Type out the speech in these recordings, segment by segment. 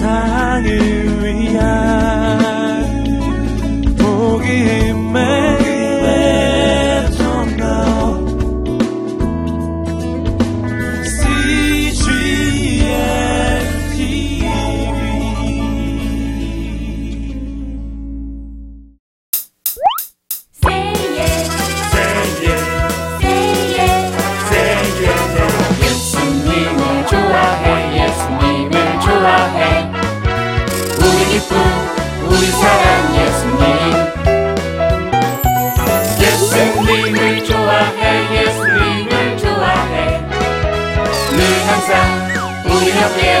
세상을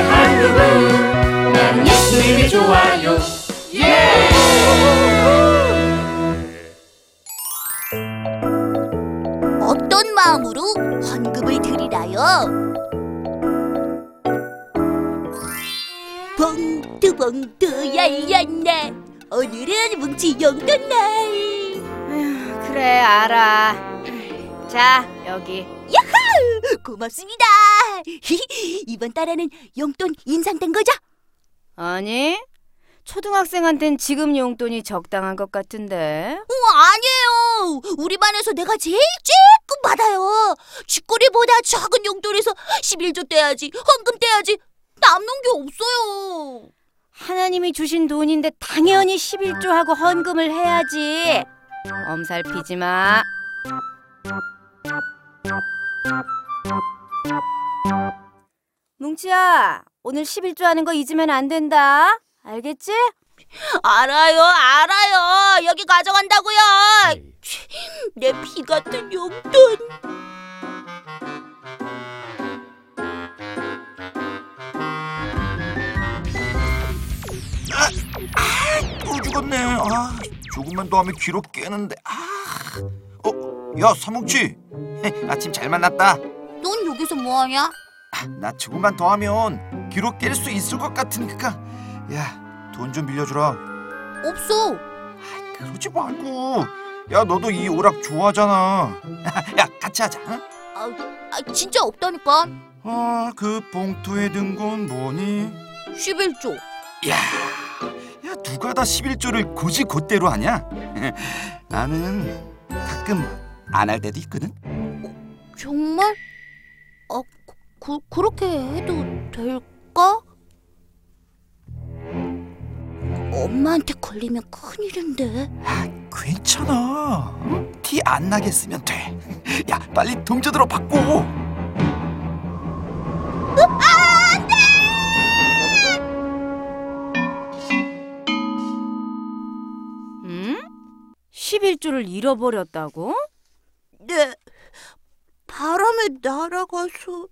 한 그분. 나는 예수님이 좋아요. 예! 어떤 마음으로 헌금을 드리나요? 봉투 봉투 열렸네 오늘은 뭉치 용돈 날 그래 알아. 자 여기 고맙습니다 이번 달에는 용돈 인상된 거죠? 아니 초등학생한텐 지금 용돈이 적당한 것 같은데. 어, 아니에요 우리 반에서 내가 제일 쬐끔 받아요 쥐꼬리보다 작은 용돈에서 11조 떼야지 헌금 떼야지 남는 게 없어요 하나님이 주신 돈인데 당연히 11조 하고 헌금을 해야지. 엄살 피지 마. 뭉치야, 오늘 11조 하는 거 잊으면 안 된다. 알겠지? 알아요, 알아요. 여기 가져간다고요. 내 피 같은 용돈. 또 죽었네. 아, 조금만 더 하면 귀로 깨는데. 아, 어, 야 삼뭉치, 아침 잘 만났다. 넌 여기서 뭐하냐? 아, 나 조금만 더 하면 귀로 깰수 있을 것 같으니까. 야, 돈 좀 빌려주라. 없어. 그러지 말고. 야, 너도 이 오락 좋아하잖아. 야, 같이 하자. 응? 아, 아, 진짜 없다니까. 아, 그 봉투에 든 건 뭐니? 11조. 야, 야 누가 다 11조를 굳이 그대로 하냐? 나는 가끔 안 할 때도 있거든. 정말? 아, 그, 그렇게 해도 될까? 엄마한테 걸리면 큰일인데. 아, 괜찮아. 티 안 나게 쓰면 돼. 야, 빨리 동전으로 바꿔. 응? 11조를 잃어버렸다고? 네. 바람에 날아가서.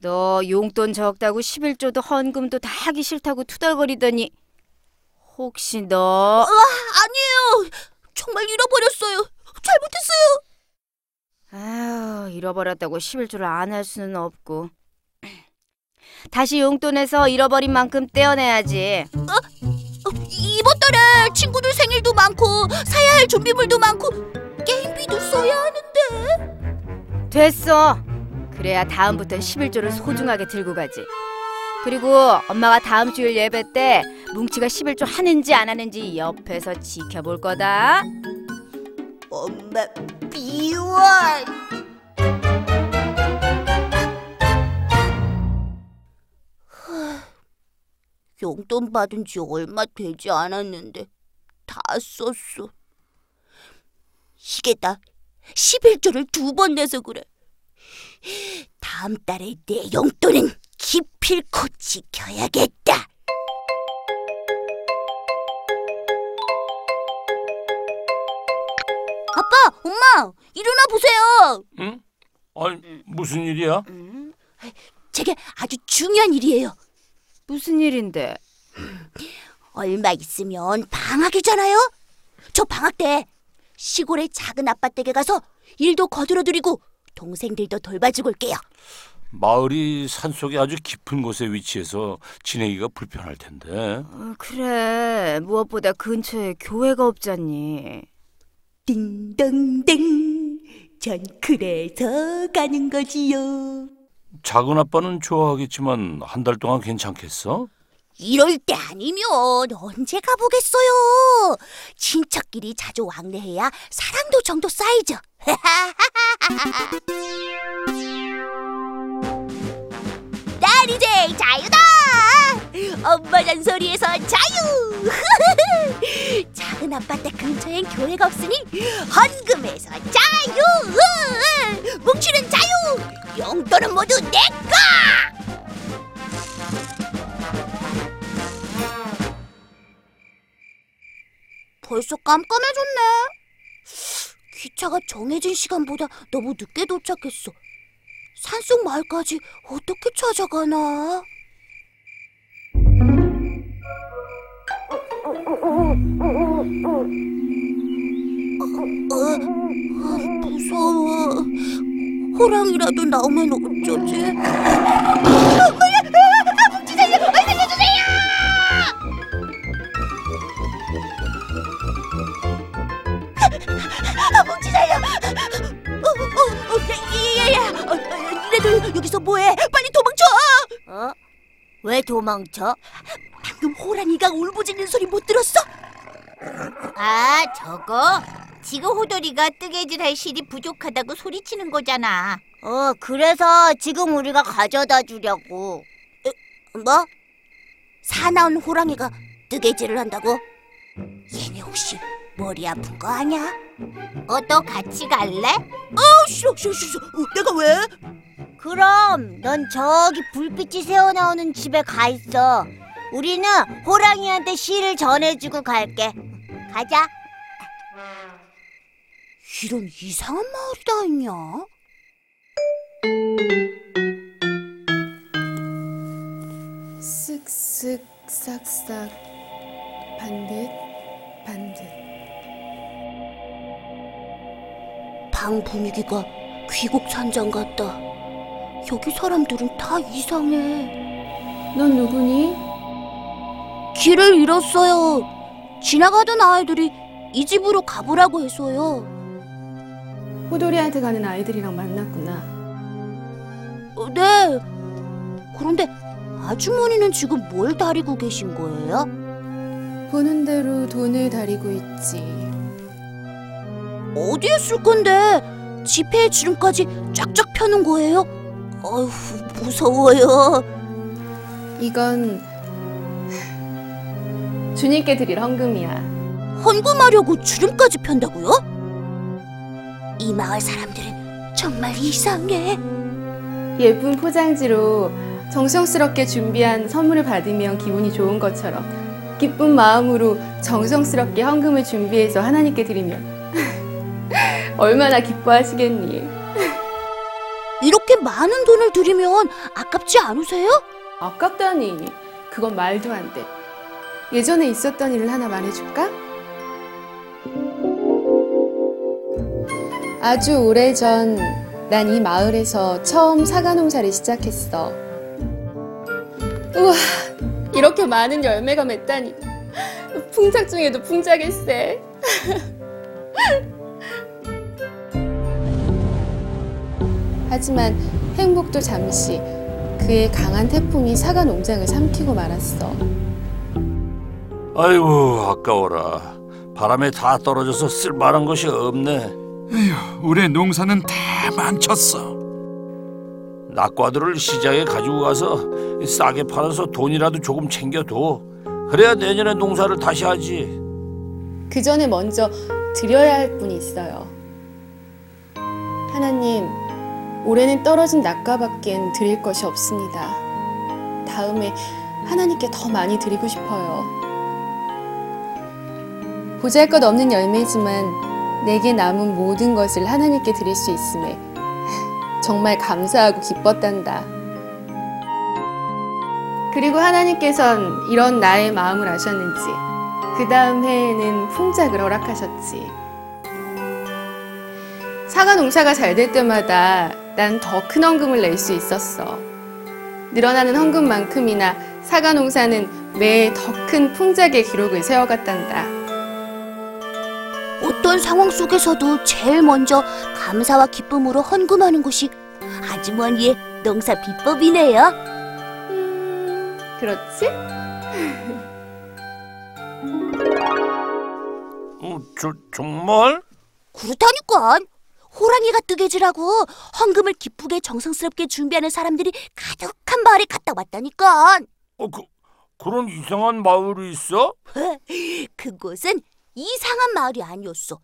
너 용돈 적다고 11조도 헌금도 다 하기 싫다고 투덜거리더니 혹시 너 아니에요. 정말 잃어버렸어요. 잘못했어요. 아휴 잃어버렸다고 11조를 안 할 수는 없고 다시 용돈에서 잃어버린 만큼 떼어내야지 어, 이번 달에 친구들 생일도 많고 사야 할 준비물도 많고 게임비도 써야 하는데. 됐어 그래야 다음부턴 11조를 소중하게 들고 가지 그리고 엄마가 다음 주일 예배 때 뭉치가 11조 하는지 안 하는지 옆에서 지켜볼 거다 엄마 미워. 용돈 받은 지 얼마 되지 않았는데 다 썼어. 시계다. 11조를 두 번 내서 그래. 다음 달에 내 용돈은 기필코 지켜야겠다. 아빠, 엄마, 일어나 보세요. 응? 아니 무슨 일이야? 제게 아주 중요한 일이에요. 무슨 일인데 얼마 있으면 방학이잖아요. 저 방학 때 시골의 작은 아빠 댁에 가서 일도 거들어드리고 동생들도 돌봐주고 올게요. 마을이 산속에 아주 깊은 곳에 위치해서 지내기가 불편할 텐데. 어, 그래 무엇보다 근처에 교회가 없잖니 띵동댕. 전 그래서 가는 거지요. 작은 아빠는 좋아하겠지만 한 달 동안 괜찮겠어? 이럴 때 아니면 언제 가보겠어요. 친척끼리 자주 왕래해야 사랑도 정도 쌓이죠. 난 이제 자유다. 엄마 잔소리에서 자유. 작은 아파트 근처엔 교회가 없으니 헌금에서 자유. 뭉치는 자유. 용돈은 모두 내 거. 벌써 깜깜해졌네. 기차가 정해진 시간보다 너무 늦게 도착했어. 산속 마을까지 어떻게 찾아가나? 어, 어, 무서워. 호랑이라도 나오면 어쩌지? 왜 도망쳐? 방금 호랑이가 울부짖는 소리 못 들었어? 아, 저거? 지금 호돌이가 뜨개질 할 실이 부족하다고 소리치는 거잖아. 어, 그래서 지금 우리가 가져다 주려고. 뭐? 사나운 호랑이가 뜨개질을 한다고? 얘네 혹시 머리 아픈 거 아니야? 어, 너 같이 갈래? 어, 싫어, 싫어, 싫어. 어, 내가 왜? 그럼 넌 저기 불빛이 새어나오는 집에 가 있어. 우리는 호랑이한테 시를 전해주고 갈게. 가자. 이런 이상한 마을이 다 있냐? 쓱쓱 싹싹 반듯 반듯 방 분위기가 귀국 산장 같다. 여기 사람들은 다 이상해. 넌 누구니? 길을 잃었어요. 지나가던 아이들이 이 집으로 가보라고 해서요. 호돌이한테 가는 아이들이랑 만났구나 어, 네. 그런데 아주머니는 지금 뭘 다리고 계신 거예요? 보는 대로 돈을 다리고 있지 어디에 쓸 건데? 지폐에 주름까지 쫙쫙 펴는 거예요? 어휴, 무서워요. 이건 주님께 드릴 헌금이야 헌금하려고 주름까지 편다고요? 이 마을 사람들은 정말 이상해. 예쁜 포장지로 정성스럽게 준비한 선물을 받으면 기분이 좋은 것처럼 기쁜 마음으로 정성스럽게 헌금을 준비해서 하나님께 드리면 얼마나 기뻐하시겠니? 이렇게 많은 돈을 들이면 아깝지 않으세요? 아깝다니 그건 말도 안 돼. 예전에 있었던 일을 하나 말해줄까? 아주 오래전 난 이 마을에서 처음 사과 농사를 시작했어. 우와 이렇게 많은 열매가 맺다니 풍작 중에도 풍작일세. 하지만 행복도 잠시 그의 강한 태풍이 사과 농장을 삼키고 말았어. 아이고 아까워라. 바람에 다 떨어져서 쓸만한 것이 없네. 우리 농사는 다 망쳤어. 낙과들을 시장에 가지고 가서 싸게 팔아서 돈이라도 조금 챙겨둬. 그래야 내년에 농사를 다시 하지. 그 전에 먼저 드려야 할 분이 있어요. 하나님, 올해는 떨어진 낙과밖엔 드릴 것이 없습니다. 다음에 하나님께 더 많이 드리고 싶어요. 보잘 것 없는 열매지만 내게 남은 모든 것을 하나님께 드릴 수 있음에 정말 감사하고 기뻤단다. 그리고 하나님께선 이런 나의 마음을 아셨는지 그 다음 해에는 풍작을 허락하셨지. 사과 농사가 잘 될 때마다 난 더 큰 헌금을 낼 수 있었어. 늘어나는 헌금만큼이나 사과 농사는 매해 더 큰 풍작의 기록을 세워갔단다. 어떤 상황 속에서도 제일 먼저 감사와 기쁨으로 헌금하는 것이 아주머니의 농사 비법이네요. 음, 그렇지? 어, 저 정말? 그렇다니까. 호랑이가 뜨개질하고 헌금을 기쁘게 정성스럽게 준비하는 사람들이 가득한 마을에 갔다 왔다니까. 어, 그 그런 이상한 마을이 있어? 그곳은 이상한 마을이 아니었어.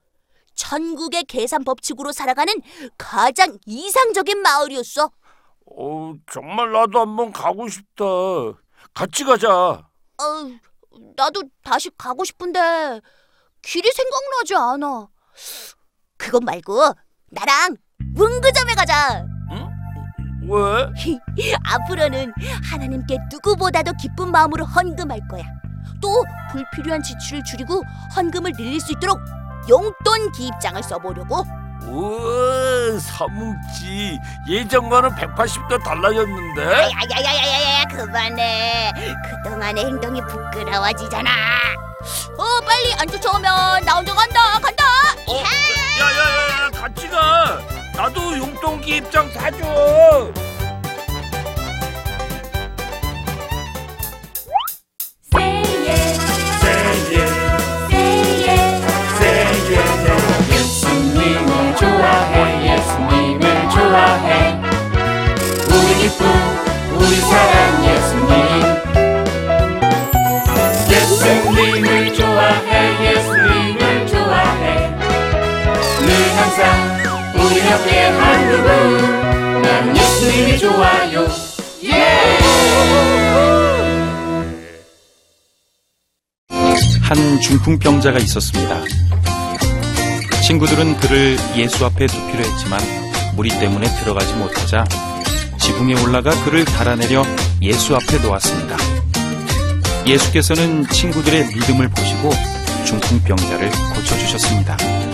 전국의 계산 법칙으로 살아가는 가장 이상적인 마을이었어. 어, 정말 나도 한번 가고 싶다. 같이 가자. 어, 나도 다시 가고 싶은데 길이 생각나지 않아. 그것 말고 나랑 문구점에 가자. 왜? 앞으로는 하나님께 누구보다도 기쁜 마음으로 헌금할 거야. 또 불필요한 지출을 줄이고 헌금을 늘릴 수 있도록 용돈 기입장을 써보려고. 우와, 사뭉치. 예전과는 180도 달라졌는데? 야야야야야야 그만해. 그동안의 행동이 부끄러워지잖아. 어 빨리 안 쫓아오면 나 혼자 간다 간다. 어, 야야 가. 나도 용돈기 입장 사줘. 예수님을 좋아해. 예수님을 좋아해. 우리 기쁨 우리 사랑 우리 옆에 한 그분 난 예수님이 좋아요 한 중풍병자가 있었습니다. 친구들은 그를 예수 앞에 두기로 했지만 무리 때문에 들어가지 못하자 지붕에 올라가 그를 달아내려 예수 앞에 놓았습니다. 예수께서는 친구들의 믿음을 보시고 중풍병자를 고쳐주셨습니다.